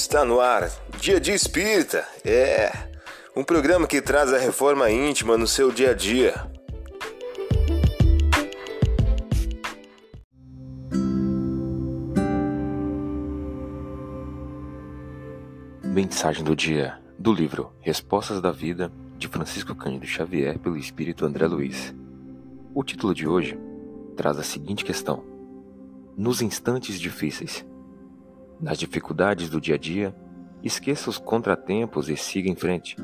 Está no ar, Dia de Espírita. É um programa que traz a reforma íntima no seu dia a dia. Mensagem do dia do livro Respostas da Vida de Francisco Cândido Xavier pelo Espírito André Luiz. O título de hoje traz a seguinte questão: Nos instantes difíceis, nas dificuldades do dia a dia, esqueça os contratempos e siga em frente,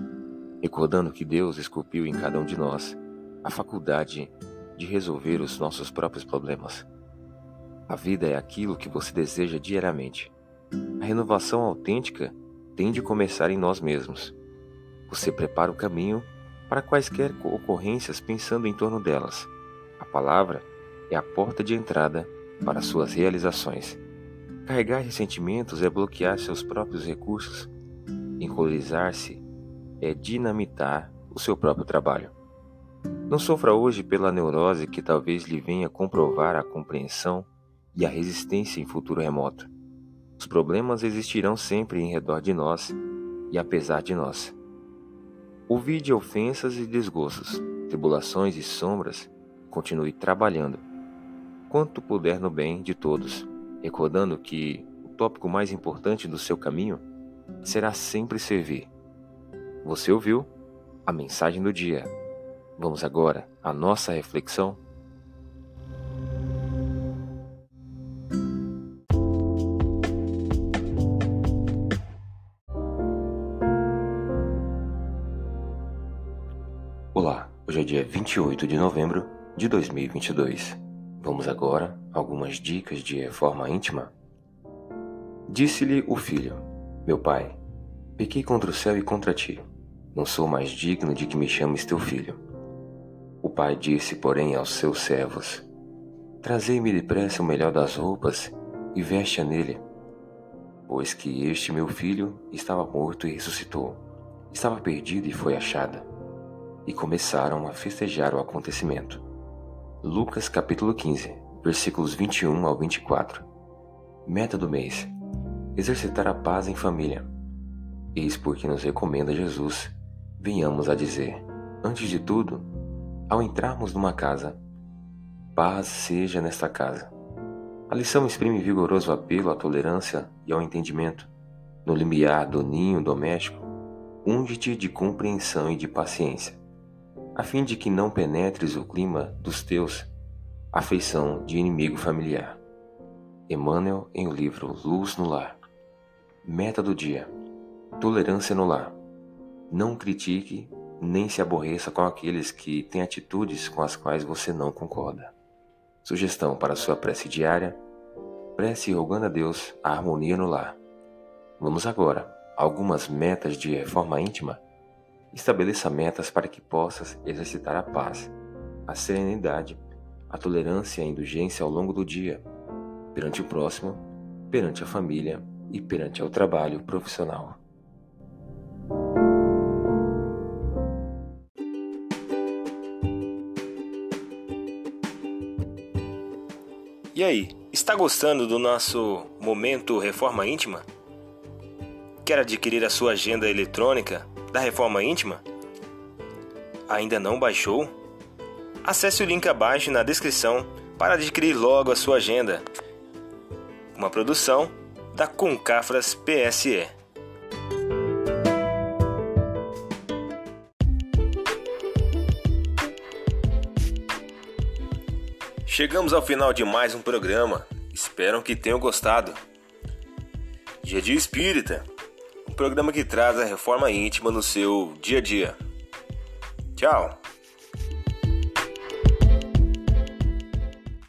recordando que Deus esculpiu em cada um de nós a faculdade de resolver os nossos próprios problemas. A vida é aquilo que você deseja diariamente. A renovação autêntica tem de começar em nós mesmos. Você prepara o caminho para quaisquer ocorrências pensando em torno delas. A palavra é a porta de entrada para suas realizações. Carregar ressentimentos é bloquear seus próprios recursos. Encolerizar-se é dinamitar o seu próprio trabalho. Não sofra hoje pela neurose que talvez lhe venha comprovar a compreensão e a resistência em futuro remoto. Os problemas existirão sempre em redor de nós e apesar de nós. Ouvide ofensas e desgostos, tribulações e sombras, continue trabalhando, quanto puder no bem de todos recordando que o tópico mais importante do seu caminho será sempre servir. Você ouviu a mensagem do dia. Vamos agora à nossa reflexão. Olá, hoje é dia 28 de novembro de 2022. Vamos agora algumas dicas de reforma íntima. Disse-lhe o filho: Meu pai, pequei contra o céu e contra ti. Não sou mais digno de que me chames teu filho. O pai disse, porém, aos seus servos: Trazei-me depressa o melhor das roupas e veste-a nele. Pois que este meu filho estava morto e ressuscitou, estava perdido e foi achado. E começaram a festejar o acontecimento. Lucas capítulo 15, versículos 21 ao 24. Meta do mês: exercitar a paz em família. Eis porque nos recomenda Jesus. Venhamos a dizer, antes de tudo, ao entrarmos numa casa, paz seja nesta casa. A lição exprime vigoroso apelo à tolerância e ao entendimento. No limiar do ninho doméstico, unge-te de compreensão e de paciência a fim de que não penetres o clima dos teus afeição de inimigo familiar. Emmanuel em o livro Luz no Lar. Meta do dia: tolerância no lar. Não critique nem se aborreça com aqueles que têm atitudes com as quais você não concorda. Sugestão para sua prece diária: prece rogando a Deus a harmonia no lar. Vamos agora a algumas metas de reforma íntima Estabeleça metas para que possas exercitar a paz, a serenidade, a tolerância e a indulgência ao longo do dia, perante o próximo, perante a família e perante o trabalho profissional. E aí, está gostando do nosso momento Reforma Íntima? Quer adquirir a sua agenda eletrônica da Reforma Íntima? Ainda não baixou? Acesse o link abaixo na descrição para adquirir logo a sua agenda. Uma produção da Concafras PSE. Chegamos ao final de mais um programa. Espero que tenham gostado. Dia de Espírita um programa que traz a reforma íntima no seu dia a dia. Tchau!